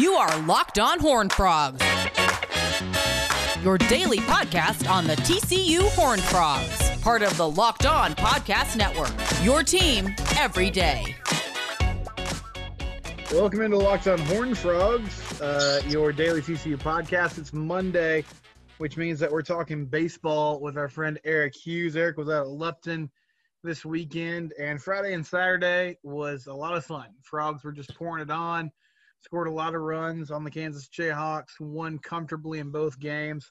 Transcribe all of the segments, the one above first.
You are Locked On Horn Frogs, your daily podcast on the TCU Horn Frogs, part of the Locked On Podcast Network. Your team every day. Welcome into Locked On Horn Frogs, uh, your daily TCU podcast. It's Monday, which means that we're talking baseball with our friend Eric Hughes. Eric was out at Lupton this weekend, and Friday and Saturday was a lot of fun. Frogs were just pouring it on scored a lot of runs on the Kansas Jayhawks, won comfortably in both games.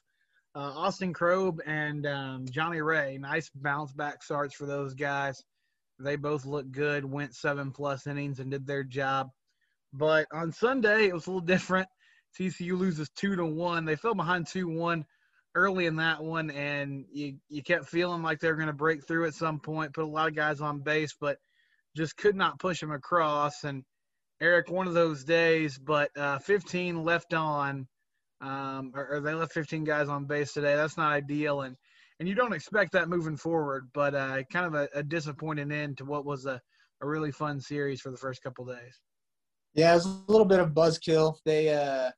Uh, Austin Krob and um, Johnny Ray, nice bounce back starts for those guys. They both looked good, went seven plus innings and did their job. But on Sunday, it was a little different. TCU loses two to one. They fell behind two one early in that one, and you you kept feeling like they were going to break through at some point. Put a lot of guys on base, but just could not push them across. And Eric, one of those days, but uh, 15 left on, um, or, or, they left 15 guys on base today. That's not ideal, and and you don't expect that moving forward. But uh, kind of a, a, disappointing end to what was a, a really fun series for the first couple days. Yeah, it was a little bit of buzzkill. They uh,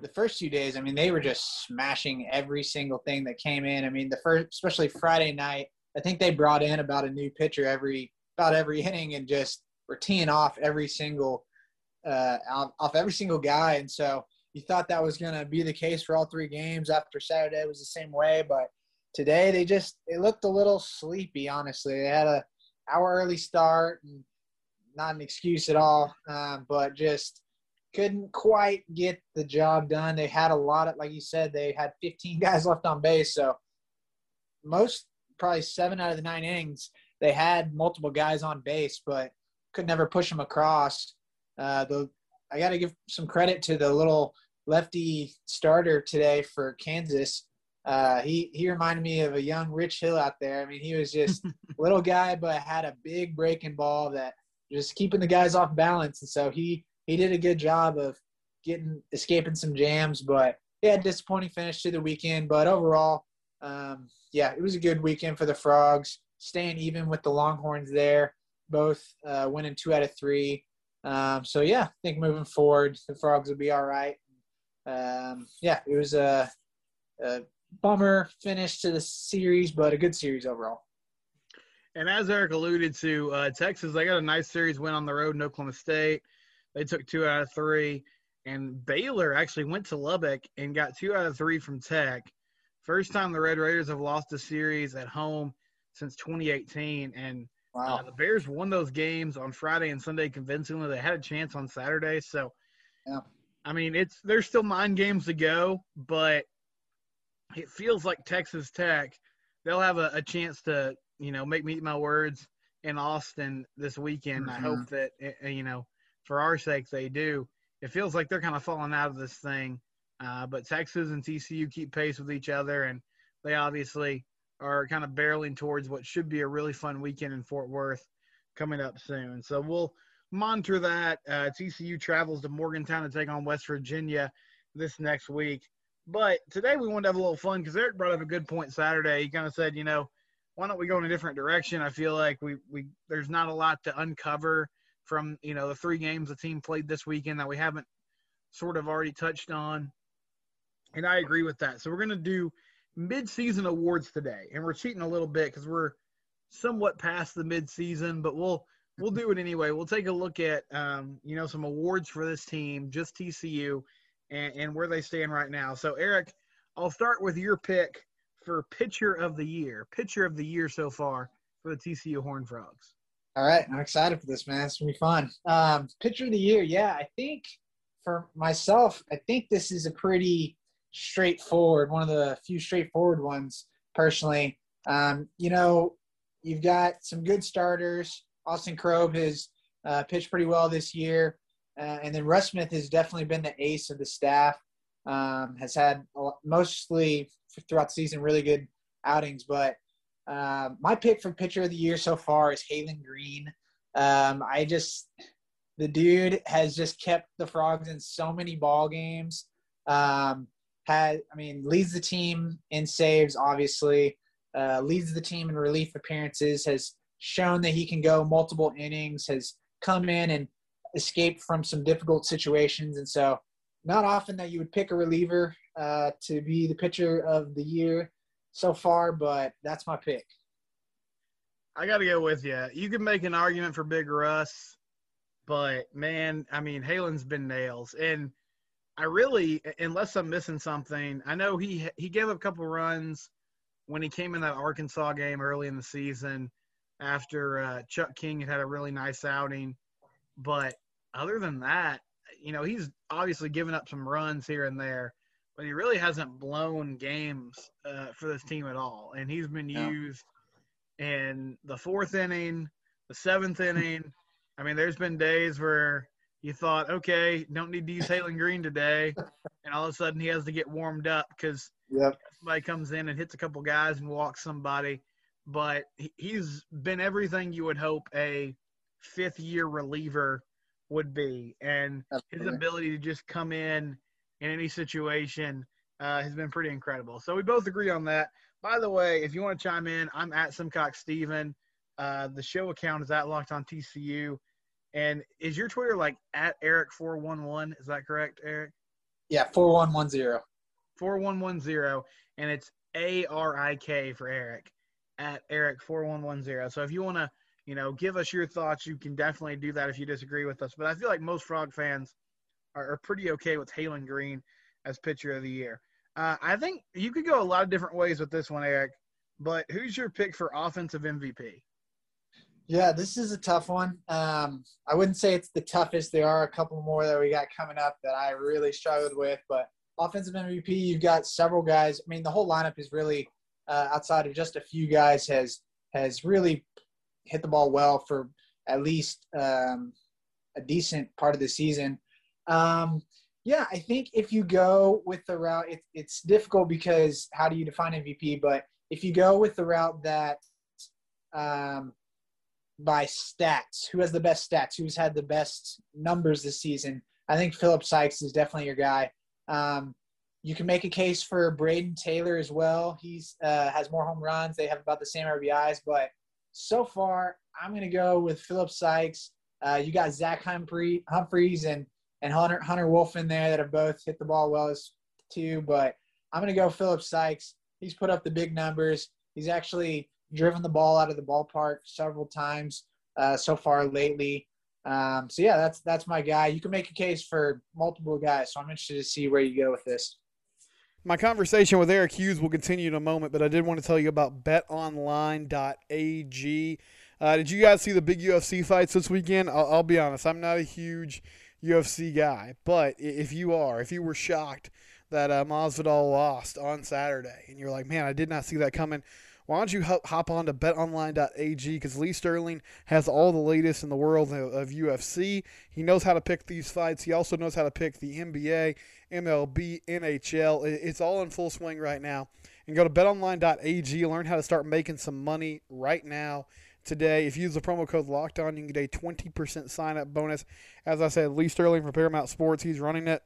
the first few days, I mean, they were just smashing every single thing that came in. I mean, the first, especially Friday night, I think they brought in about a new pitcher every about every inning and just were teeing off every single uh, off every single guy, and so you thought that was going to be the case for all three games. After Saturday was the same way, but today they just it looked a little sleepy. Honestly, they had a hour early start, and not an excuse at all, um, but just couldn't quite get the job done. They had a lot of, like you said, they had 15 guys left on base, so most probably seven out of the nine innings they had multiple guys on base, but could never push him across. Uh, the I got to give some credit to the little lefty starter today for Kansas. Uh, he he reminded me of a young Rich Hill out there. I mean, he was just little guy, but had a big breaking ball that just keeping the guys off balance. And so he he did a good job of getting escaping some jams. But yeah, disappointing finish to the weekend. But overall, um, yeah, it was a good weekend for the Frogs. Staying even with the Longhorns there both uh, winning two out of three. Um, so yeah, I think moving forward, the Frogs will be all right. Um, yeah, it was a, a, bummer finish to the series, but a good series overall. And as Eric alluded to, uh, Texas they got a nice series win on the road in Oklahoma State. They took two out of three, and Baylor actually went to Lubbock and got two out of three from Tech. First time the Red Raiders have lost a series at home since 2018, and Wow. Uh, the Bears won those games on Friday and Sunday convincingly. They had a chance on Saturday. So, yeah. I mean, it's there's still nine games to go, but it feels like Texas Tech, they'll have a, a chance to, you know, make me eat my words in Austin this weekend. Mm-hmm. I hope that, eh, eh, you know, for our sakes, they do. It feels like they're kind of falling out of this thing. Uh, but Texas and TCU keep pace with each other, and they obviously are kind of barreling towards what should be a really fun weekend in Fort Worth coming up soon. So we'll monitor that. Uh, TCU travels to Morgantown to take on West Virginia this next week. But today we wanted to have a little fun because Eric brought up a good point Saturday. He kind of said, you know, why don't we go in a different direction? I feel like we we there's not a lot to uncover from you know the three games the team played this weekend that we haven't sort of already touched on. And I agree with that. So we're gonna do mid-season awards today, and we're cheating a little bit because we're somewhat past the mid-season, but we'll we'll do it anyway. We'll take a look at um, you know some awards for this team, just TCU, and, and where they stand right now. So Eric, I'll start with your pick for pitcher of the year. Pitcher of the year so far for the TCU Horn Frogs. All right, I'm excited for this, man. It's gonna be fun. Um, pitcher of the year, yeah. I think for myself, I think this is a pretty straightforward, one of the few straightforward ones personally. Um, you know, you've got some good starters. Austin Krob has uh, pitched pretty well this year. Uh, and then Russ Smith has definitely been the ace of the staff. Um, has had mostly throughout the season really good outings. But uh, my pick for pitcher of the year so far is Haylen Green. Um, I just the dude has just kept the frogs in so many ball games. Um, had, I mean, leads the team in saves, obviously, uh, leads the team in relief appearances, has shown that he can go multiple innings, has come in and escaped from some difficult situations, and so not often that you would pick a reliever uh, to be the pitcher of the year so far, but that's my pick. I got to go with you. You can make an argument for Big Russ, but man, I mean, Haylen's been nails, and I really, unless I'm missing something, I know he he gave up a couple runs when he came in that Arkansas game early in the season after uh, Chuck King had had a really nice outing, but other than that, you know, he's obviously given up some runs here and there, but he really hasn't blown games uh, for this team at all, and he's been used in the fourth inning, the seventh inning. I mean, there's been days where you thought, okay, don't need to use Haylen Green today, and all of a sudden he has to get warmed up because yep. somebody comes in and hits a couple guys and walks somebody. But he's been everything you would hope a fifth year reliever would be, and Absolutely. his ability to just come in in any situation uh, has been pretty incredible. So we both agree on that. By the way, if you want to chime in, I'm at Simcox Steven. Uh, the show account is at Locked on TCU. And is your Twitter like at Eric411? Is that correct, Eric? Yeah, 4110. 4110. And it's A R I K for Eric at Eric4110. So if you want to, you know, give us your thoughts, you can definitely do that if you disagree with us. But I feel like most Frog fans are, are pretty okay with Haylen Green as pitcher of the year. Uh, I think you could go a lot of different ways with this one, Eric. But who's your pick for offensive MVP? Yeah, this is a tough one. Um, I wouldn't say it's the toughest. There are a couple more that we got coming up that I really struggled with. But offensive MVP, you've got several guys. I mean, the whole lineup is really uh, outside of just a few guys has has really hit the ball well for at least um, a decent part of the season. Um, yeah, I think if you go with the route, it, it's difficult because how do you define MVP? But if you go with the route that um, by stats, who has the best stats, who's had the best numbers this season, I think Philip Sykes is definitely your guy. Um, you can make a case for Brayden Taylor as well. He's uh, has more home runs. They have about the same RBIs, but so far, I'm going to go with Philip Sykes. Uh, you got Zach Humphrey, Humphreys and and Hunter Hunter Wolf in there that have both hit the ball well as too. But I'm going to go Philip Sykes. He's put up the big numbers. He's actually driven the ball out of the ballpark several times uh, so far lately. Um, so yeah, that's that's my guy. You can make a case for multiple guys. So I'm interested to see where you go with this. My conversation with Eric Hughes will continue in a moment, but I did want to tell you about BetOnline.ag. Uh, did you guys see the big UFC fights this weekend? I'll, I'll be honest, I'm not a huge UFC guy. But if you are, if you were shocked that uh, Masvidal lost on Saturday, and you're like, man, I did not see that coming, why don't you hop on to betonline.ag because Lee Sterling has all the latest in the world of, UFC. He knows how to pick these fights. He also knows how to pick the NBA, MLB, NHL. It's all in full swing right now. And go to betonline.ag, learn how to start making some money right now today. If you use the promo code Locked On, you can get a 20% sign up bonus. As I said, Lee Sterling from Paramount Sports, he's running it.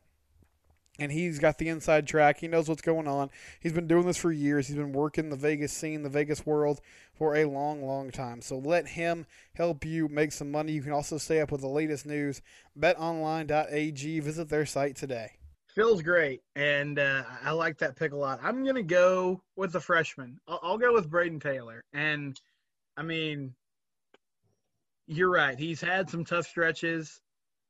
And he's got the inside track. He knows what's going on. He's been doing this for years. He's been working the Vegas scene, the Vegas world for a long, long time. So let him help you make some money. You can also stay up with the latest news. BetOnline.ag. Visit their site today. Feels great, and uh, I like that pick a lot. I'm gonna go with the freshman. I'll, I'll go with Brayden Taylor, and I mean, you're right. He's had some tough stretches,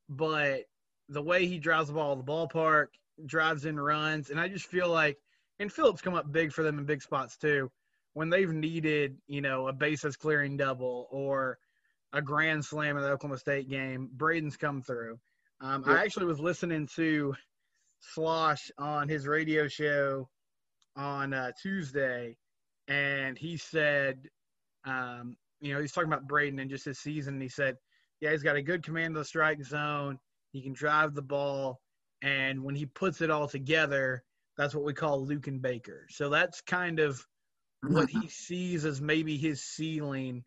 but the way he drives the ball the ballpark, drives in runs, and I just feel like, and Phillips come up big for them in big spots too. When they've needed, you know, a bases clearing double or a grand slam in the Oklahoma State game, Brayden's come through. Um, yep. I actually was listening to Saarloos on his radio show on uh, Tuesday, and he said um, you know, he's talking about Brayden and just his season. And he said, yeah, he's got a good command of the strike zone. He can drive the ball. And when he puts it all together, that's what we call Luken Baker. So that's kind of what he sees as maybe his ceiling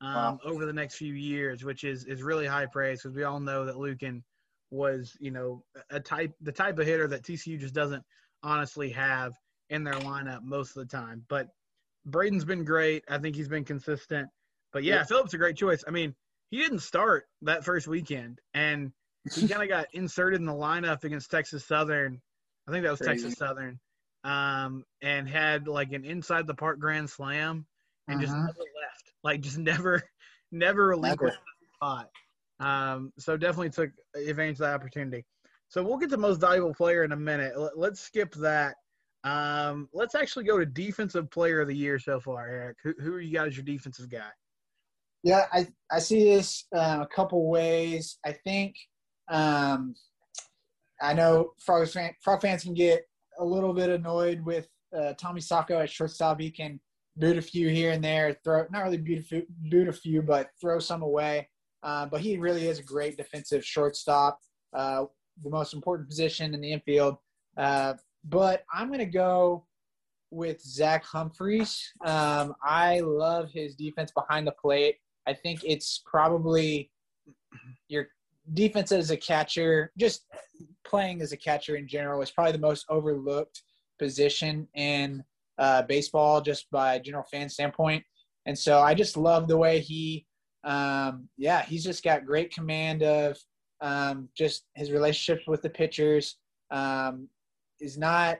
um, wow. over the next few years, which is is really high praise because we all know that Luken was, you know, a type the type of hitter that TCU just doesn't honestly have in their lineup most of the time. But Brayden's been great. I think he's been consistent. But yeah, yeah. Phillips a great choice. I mean, he didn't start that first weekend, and he kind of got inserted in the lineup against Texas Southern. I think that was Crazy. Texas Southern, um, and had like an inside the park grand slam, and just Mhm. never left. Like just never, never the spot. Um, so definitely took advantage of that opportunity. So we'll get to most valuable player in a minute. Let- Let's skip that. Um, let's actually go to defensive player of the year so far, Eric. Who, who are you got as your defensive guy? Yeah, I, I see this um, a couple ways. I think um, I know Frog, fan, Frog fans can get a little bit annoyed with uh, Tommy Sacco at shortstop. He can boot a few here and there, throw not really boot a few, boot a few but throw some away. Uh, but he really is a great defensive shortstop, uh, the most important position in the infield. Uh, but I'm going to go with Zach Humphreys. Um, I love his defense behind the plate. I think it's probably your defense as a catcher, just playing as a catcher in general, is probably the most overlooked position in uh, baseball, just by general fan standpoint. And so I just love the way he, um, yeah, he's just got great command of um, just his relationships with the pitchers. Um, is not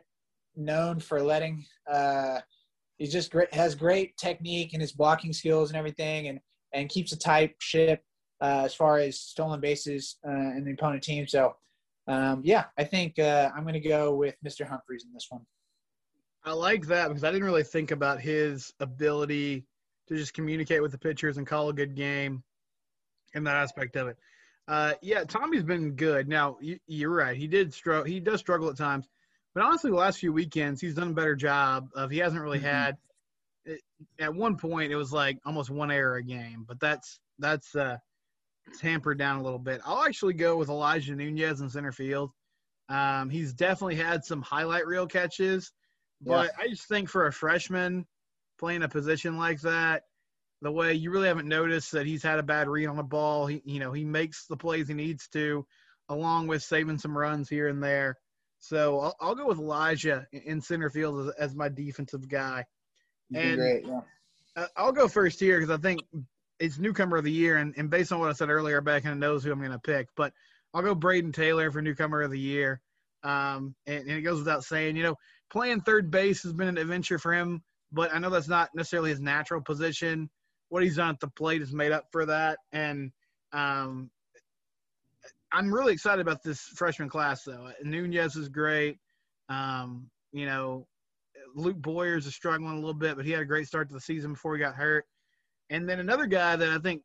known for letting. Uh, he's just great. Has great technique and his blocking skills and everything, and and keeps a tight ship uh, as far as stolen bases uh, in the opponent team. So, um, yeah, I think uh, I'm going to go with Mr. Humphreys in this one. I like that because I didn't really think about his ability to just communicate with the pitchers and call a good game and that aspect of it. Uh, yeah, Tommy's been good. Now you, you're right; he did struggle. He does struggle at times, but honestly, the last few weekends he's done a better job. Of he hasn't really Mhm. had. At one point, it was like almost one error a game, but that's that's uh, tampered down a little bit. I'll actually go with Elijah Nunez in center field. Um, he's definitely had some highlight reel catches, but I just think for a freshman playing a position like that, the way you really haven't noticed that he's had a bad read on the ball. He, you know, he makes the plays he needs to, along with saving some runs here and there. So I'll, I'll go with Elijah in- center field as, as my defensive guy. And- great. Yeah. I'll go first here because I think it's newcomer of the year, and, and based on what I said earlier, of knows who I'm going to pick. But I'll go Brayden Taylor for newcomer of the year. Um, and, and it goes without saying, you know, playing third base has been an adventure for him, but I know that's not necessarily his natural position. What he's done at the plate has made up for that, and um, I'm really excited about this freshman class, though. Nunez is great. Um, you know, Luke Boyers is struggling a little bit, but he had a great start to the season before he got hurt. And then another guy that I think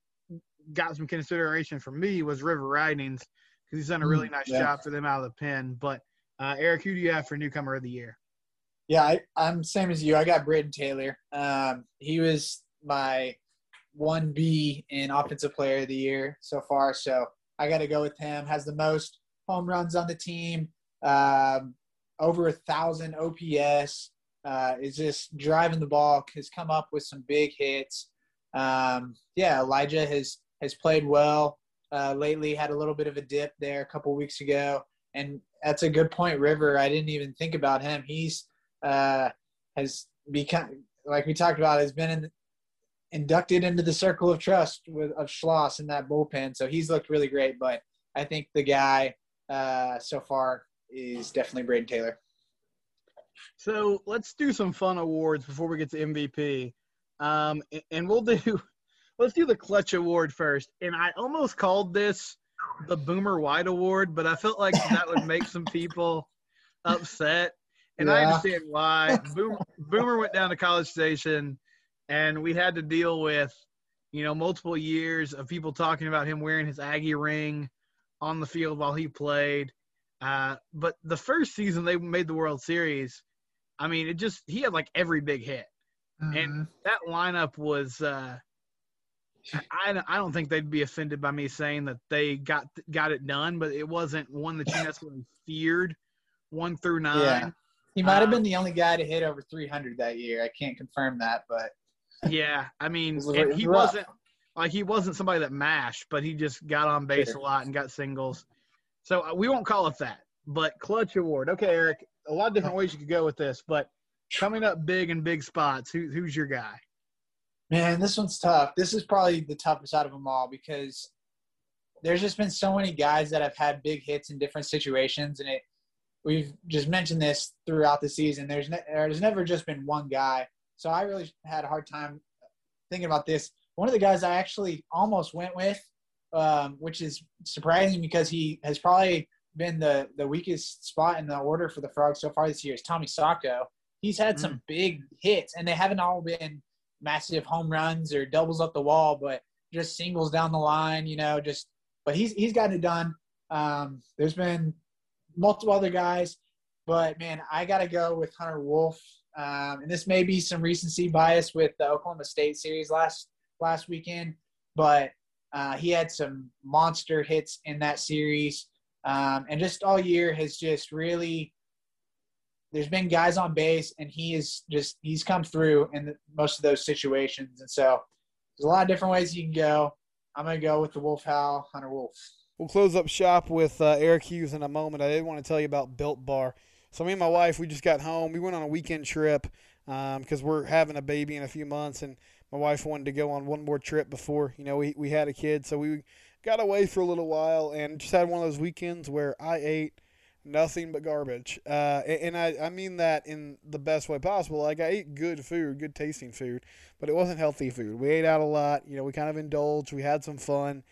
got some consideration for me was River Ridings because he's done a really Mm, nice yeah. job for them out of the pen. But uh, Eric, who do you have for newcomer of the year? Yeah, I, I'm same as you. I got Brayden Taylor. Um, he was my one B in offensive player of the year so far. So I got to go with him. Has the most home runs on the team, um, over a thousand OPS. Uh, is just driving the ball. Has come up with some big hits. Um, yeah, Elijah has has played well uh, lately. Had a little bit of a dip there a couple weeks ago, and that's a good point, River. I didn't even think about him. He's uh, has become like we talked about has been in, inducted into the circle of trust with of Saarloos in that bullpen. So he's looked really great. But I think the guy uh, so far is definitely Brayden Taylor. So let's do some fun awards before we get to MVP. Um, and we'll do let's do the clutch award first. And I almost called this the Boomer White Award, but I felt like that would make some people upset. And I understand why. Boomer, Boomer went down to College Station, and we had to deal with, you know, multiple years of people talking about him wearing his Aggie ring on the field while he played. Uh, but the first season they made the World Series, I mean, it just he had like every big hit. And that lineup was. Uh, I, I don't think they'd be offended by me saying that they got got it done, but it wasn't one that you necessarily feared, one through nine. Yeah. he might have uh, been the only guy to hit over 300 that year. I can't confirm that, but Yeah, I mean, was- he rough. wasn't like he wasn't somebody that mashed, but he just got on base a lot and got singles. So uh, we won't call it that, but clutch award. Okay, Eric, a lot of different ways you could go with this, but coming up big in big spots, who, who's your guy? Man, this one's tough. This is probably the toughest out of them all because there's just been so many guys that have had big hits in different situations, and it we've just mentioned this throughout the season. There's ne- there's never just been one guy. So I really had a hard time thinking about this. One of the guys I actually almost went with, um, which is surprising because he has probably been the the weakest spot in the order for the Frogs so far this year is Tommy Sacco. He's had some big hits, and they haven't all been massive home runs or doubles up the wall, but just singles down the line. You know, just but he's he's gotten it done. Um, there's been multiple other guys, but man, I got to go with Hunter Wolf. Um, and this may be some recency bias with the Oklahoma State series last last weekend, but uh, he had some monster hits in that series, um, and just all year has just really. There's been guys on base, and he is just he's come through in the, most of those situations, and so there's a lot of different ways you can go. I'm gonna go with the Wolf Howl, Hunter Wolf. We'll close up shop with uh, Eric Hughes in a moment. I did want to tell you about Built Bar. So me and my wife, we just got home. We went on a weekend trip because um, we're having a baby in a few months, and my wife wanted to go on one more trip before you know we we had a kid. So we got away for a little while and just had one of those weekends where I ate nothing but garbage. Uh, and I, I mean that in the best way possible. Like I ate good food, good tasting food, but it wasn't healthy food. We ate out a lot. You know, we kind of indulged. We had some fun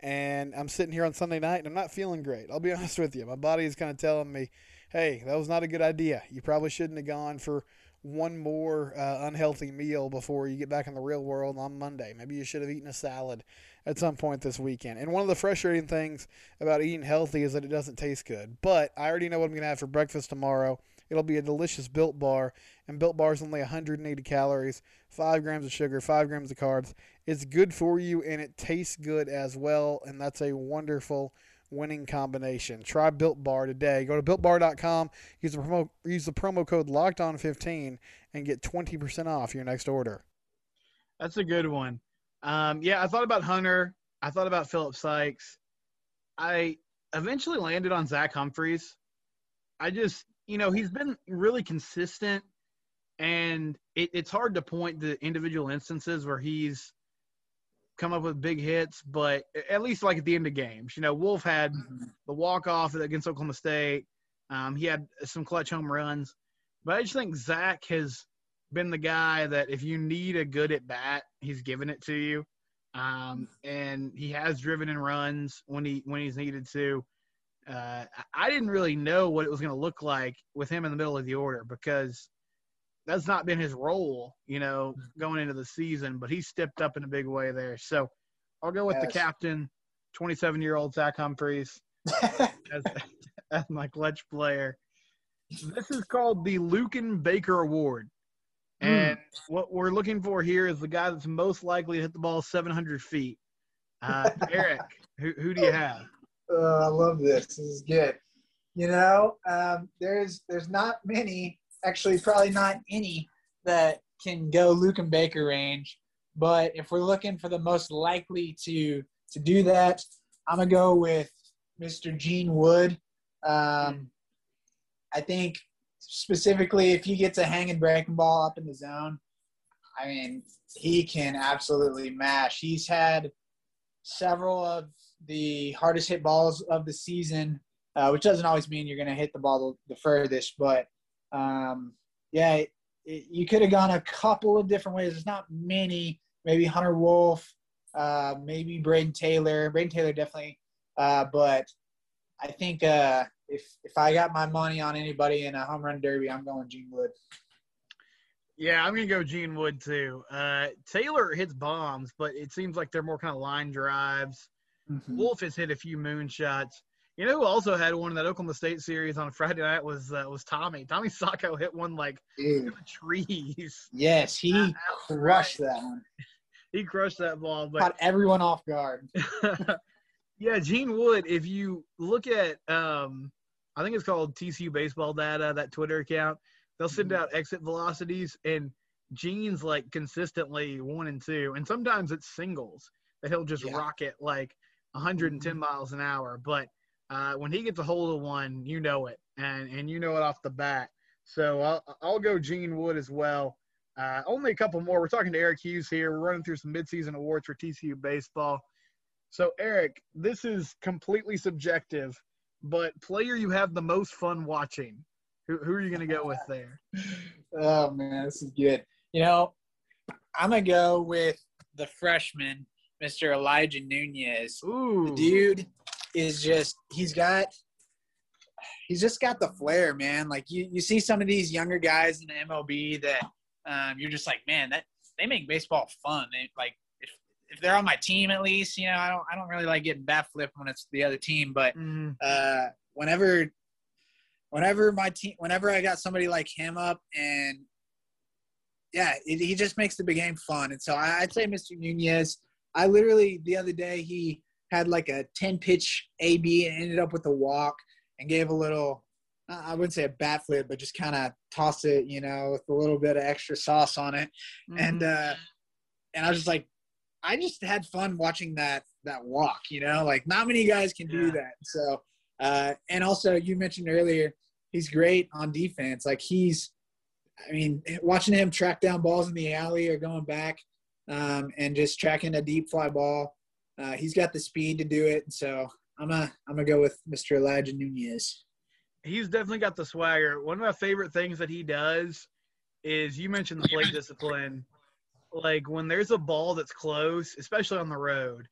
and I'm sitting here on Sunday night and I'm not feeling great. I'll be honest with you. My body is kind of telling me, hey, that was not a good idea. You probably shouldn't have gone for one more uh, unhealthy meal before you get back in the real world on Monday. Maybe you should have eaten a salad at some point this weekend. And one of the frustrating things about eating healthy is that it doesn't taste good. But I already know what I'm going to have for breakfast tomorrow. It'll be a delicious Built Bar, and Built Bar is only 180 calories, 5 grams of sugar, 5 grams of carbs. It's good for you, and it tastes good as well, and that's a wonderful winning combination. Try Built Bar today. Go to builtbar.com, use the promo, use the promo code LOCKEDON15, and get 20% off your next order. That's a good one. Um, yeah, I thought about Hunter. I thought about Philip Sykes. I eventually landed on Zach Humphreys. I just, you know, he's been really consistent, and it, it's hard to point to individual instances where he's come up with big hits, but at least like at the end of games, you know, Wolf had mm-hmm. the walk off against Oklahoma State. Um, he had some clutch home runs, but I just think Zach has been the guy that if you need a good at bat, he's given it to you. Um, and he has driven in runs when he when he's needed to. Uh, I didn't really know what it was going to look like with him in the middle of the order because that's not been his role, you know, going into the season, but he stepped up in a big way there. So I'll go with yes. the captain, 27 year old Zach Humphreys, as, as my clutch player. This is called the Luken Baker Award. Hmm. And mm. what we're looking for here is the guy that's most likely to hit the ball 700 feet. Uh, Eric, who, who do you have? Uh, I love this. This is good. You know, um, there's there's not many actually probably not any that can go Luken Baker range. But if we're looking for the most likely to to do that, I'm gonna go with Mr. Gene Wood. Um, I think specifically if he gets a hanging breaking ball up in the zone, I mean he can absolutely mash. He's had several of the hardest hit balls of the season, uh, which doesn't always mean you're to hit the ball the furthest, but um, yeah, it, it, you could have gone a couple of different ways. There's not many. Maybe Hunter Wolf, uh, maybe Brayden Taylor. Brayden Taylor definitely, uh, but I think uh, if if I got my money on anybody in a home run derby, I'm going Gene Wood. Yeah, I'm gonna go Gene Wood too. Uh, Taylor hits bombs, but it seems like they're more kind of line drives. Mm-hmm. Wolf has hit a few moonshots. You know who also had one in that Oklahoma State series on Friday night was uh, was Tommy. Tommy Sacco hit one like trees. Yes, he crushed that one. he crushed that ball, but caught everyone off guard. yeah, Gene Wood. If you look at, um, I think it's called TCU Baseball Data, that Twitter account. They'll send mm-hmm. out exit velocities, and Gene's like consistently one and two, and sometimes it's singles that he'll just yeah. rocket like 110 mm-hmm. miles an hour, but uh, when he gets a hold of one, you know it, and and you know it off the bat. So I'll I'll go Gene Wood as well. Uh, only a couple more. We're talking to Eric Hughes here. We're running through some midseason awards for TCU baseball. So Eric, this is completely subjective, but player you have the most fun watching. Who, who are you going to go with there? Oh man, this is good. You know, I'm gonna go with the freshman, Mr. Elijah Nunez. Ooh, The dude is just he's got he's just got the flair, man. Like you, you see some of these younger guys in the MLB that um, you're just like, man, that they make baseball fun. They, like if if they're on my team at least, you know, I don't I don't really like getting bat flipped when it's the other team, but Mhm. uh, whenever whenever my team whenever I got somebody like him up and yeah, it, he just makes the big game fun. And so I, I'd say Mr. Nunez. I literally the other day he had like a ten pitch AB and ended up with a walk and gave a little. I wouldn't say a bat flip, but just kind of toss it, you know, with a little bit of extra sauce on it and Mhm. uh and I was just like I just had fun watching that that walk, you know, like not many guys can do that. So uh and also you mentioned earlier he's great on defense. Like he's I mean, watching him track down balls in the alley or going back um and just tracking a deep fly ball. Uh he's got the speed to do it. So I'm a I'm gonna go with Mr. Elijah Nunez. he's definitely got the swagger. One of my favorite things that he does is you mentioned the plate discipline. Like when there's a ball that's close, especially on the road,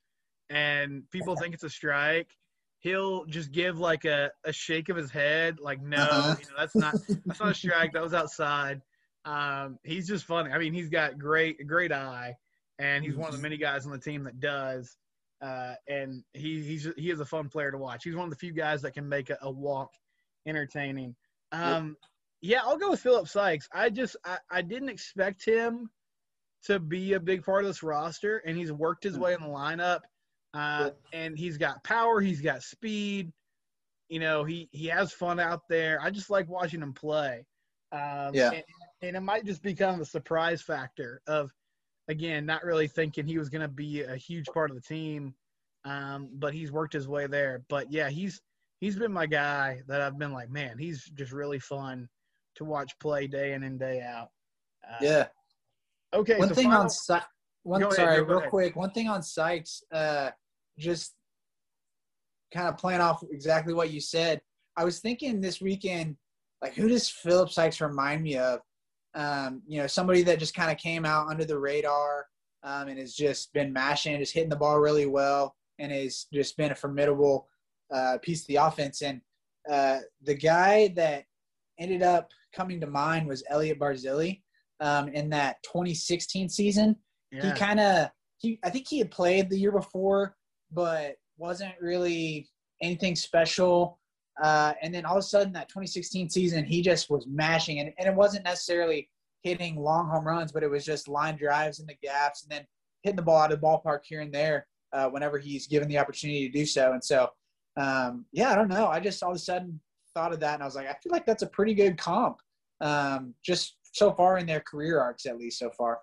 and people think it's a strike, he'll just give like a, a shake of his head, like no, Uh-huh. you know, that's not that's not a strike. That was outside. Um, he's just funny. I mean, he's got great great eye, and he's one of the many guys on the team that does. Uh, and he he's he is a fun player to watch. He's one of the few guys that can make a, a walk entertaining. Um, yeah, I'll go with Philip Sykes. I just I, I didn't expect him to be a big part of this roster, and he's worked his way in the lineup. Uh, and he's got power. He's got speed. You know, he he has fun out there. I just like watching him play. Um, Yeah. And, and it might just become a surprise factor of, again, not really thinking he was going to be a huge part of the team. Um, but he's worked his way there. But yeah, he's he's been my guy that I've been like, man, he's just really fun to watch play day in and day out. Uh, Yeah. Okay. one so thing final- on Si- one ahead, sorry real ahead. quick one thing on Sykes uh just kind of playing off exactly what you said I was thinking this weekend like who does Philip Sykes remind me of um you know somebody that just kind of came out under the radar um, and has just been mashing just hitting the ball really well and has just been a formidable uh, piece of the offense and uh, the guy that ended up coming to mind was Elliot Barzilli um, in that 2016 season. He kind of, he I think he had played the year before, but wasn't really anything special. Uh, and then all of a sudden, that 2016 season, he just was mashing, and, and it wasn't necessarily hitting long home runs, but it was just line drives in the gaps, and then hitting the ball out of the ballpark here and there uh, whenever he's given the opportunity to do so. And so, um, yeah, I don't know. I just all of a sudden thought of that, and I was like, I feel like that's a pretty good comp, um, just so far in their career arcs, at least so far.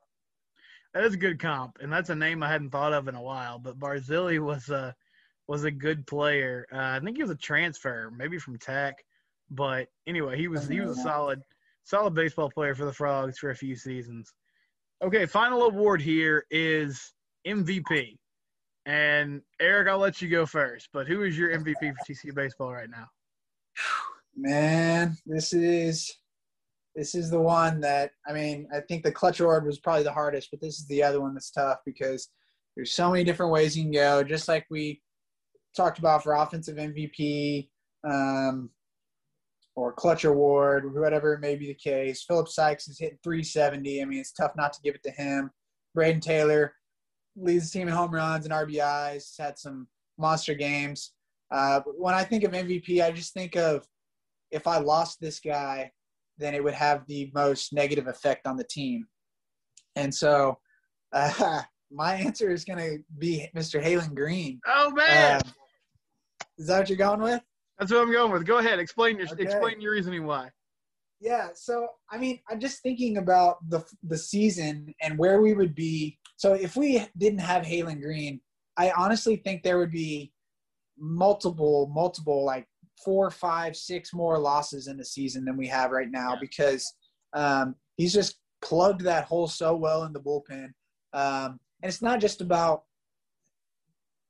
That is a good comp, and that's a name I hadn't thought of in a while. But Barzilli was a was a good player. Uh, I think he was a transfer, maybe from Tech, but anyway, he was he was a solid solid baseball player for the Frogs for a few seasons. Okay, final award here is MVP, and Eric, I'll let you go first. But who is your MVP for TCU baseball right now? Man, this is this is the one that I mean, I think the clutch award was probably the hardest, but this is the other one that's tough because there's so many different ways you can go. Just like we talked about for offensive MVP, um, or clutch award, whatever may be the case. Philip Sykes is hitting 370. I mean, it's tough not to give it to him. Brayden Taylor leads the team in home runs and RBIs. Had some monster games. Uh, when I think of MVP, I just think of if I lost this guy, then it would have the most negative effect on the team. And so, uh, my answer is going to be Mr. Haylen Green. Oh man, Um, is that what you're going with? that's what I'm going with. Go ahead, explain your okay. explain your reasoning why. Yeah. So, I mean, I'm just thinking about the the season and where we would be. So, if we didn't have Haylen Green, I honestly think there would be multiple, multiple, like four, five, six more losses in the season than we have right now Yeah. because um, he's just plugged that hole so well in the bullpen. Um, and it's not just about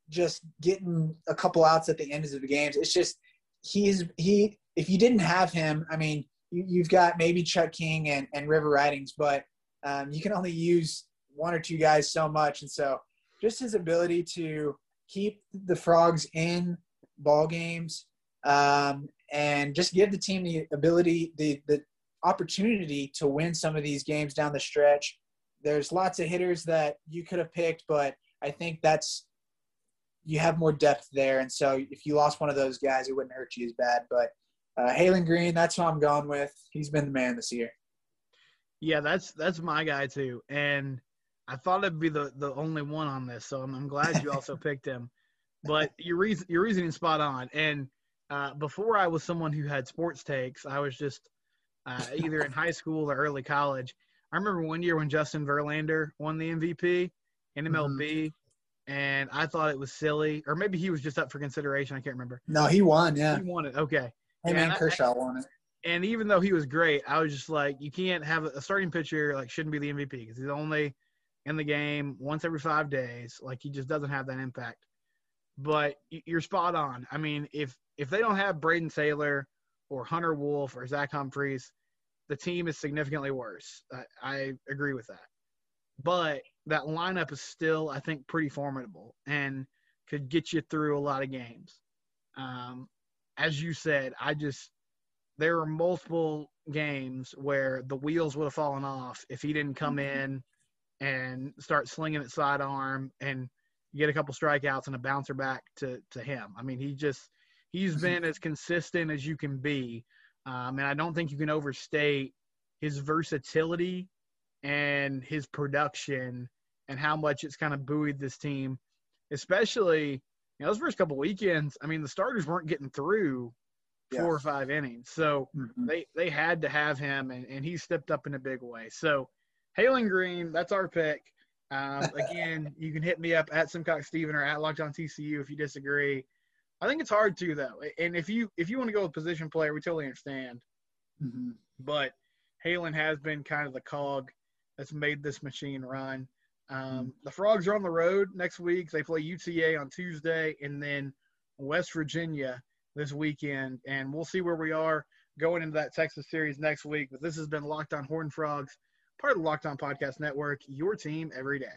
just getting a couple outs at the ends of the games. It's just he's he. If you didn't have him, I mean, you, have got maybe Chuck King and, and River Ridings, but um, you can only use one or two guys so much, and so just his ability to keep the frogs in ball games um, and just give the team the ability, the the opportunity to win some of these games down the stretch. There's lots of hitters that you could have picked, but I think that's you have more depth there. And so if you lost one of those guys, it wouldn't hurt you as bad. But uh, Haylen Green, that's who I'm going with. He's been the man this year. Yeah, that's that's my guy too. And I thought it'd be the, the only one on this, so I'm, I'm glad you also picked him. But your reason your reasoning spot on. And uh, before I was someone who had sports takes, I was just uh, either in high school or early college. I remember one year when Justin Verlander won the MVP in MLB, mm-hmm. and I thought it was silly, or maybe he was just up for consideration. I can't remember. No, he won. Yeah, he won it. Okay. Hey man, Kershaw won it. And even though he was great, I was just like, you can't have a starting pitcher like shouldn't be the MVP because he's only in the game once every five days. Like he just doesn't have that impact. But you're spot on. I mean, if if they don't have Brayden Taylor or Hunter Wolf or Zach Humphreys, the team is significantly worse. I, I agree with that. But that lineup is still, I think, pretty formidable and could get you through a lot of games. Um, as you said, I just there were multiple games where the wheels would have fallen off if he didn't come mm-hmm. in and start slinging it sidearm and get a couple strikeouts and a bouncer back to to him. I mean, he just he's mm-hmm. been as consistent as you can be, um, and I don't think you can overstate his versatility and his production and how much it's kind of buoyed this team, especially you know those first couple weekends. I mean, the starters weren't getting through four yeah. or five innings, so mm-hmm. they they had to have him, and, and he stepped up in a big way. So, Haylen Green, that's our pick. Um, again, you can hit me up at Simcox Steven or at Locked On TCU if you disagree. I think it's hard too, though. And if you if you want to go with position player, we totally understand. Mm-hmm. But Haylen has been kind of the cog that's made this machine run. Um, mm-hmm. The Frogs are on the road next week. They play UTA on Tuesday and then West Virginia this weekend. And we'll see where we are going into that Texas series next week. But this has been Locked On Horn Frogs, part of the Locked On Podcast Network, your team every day.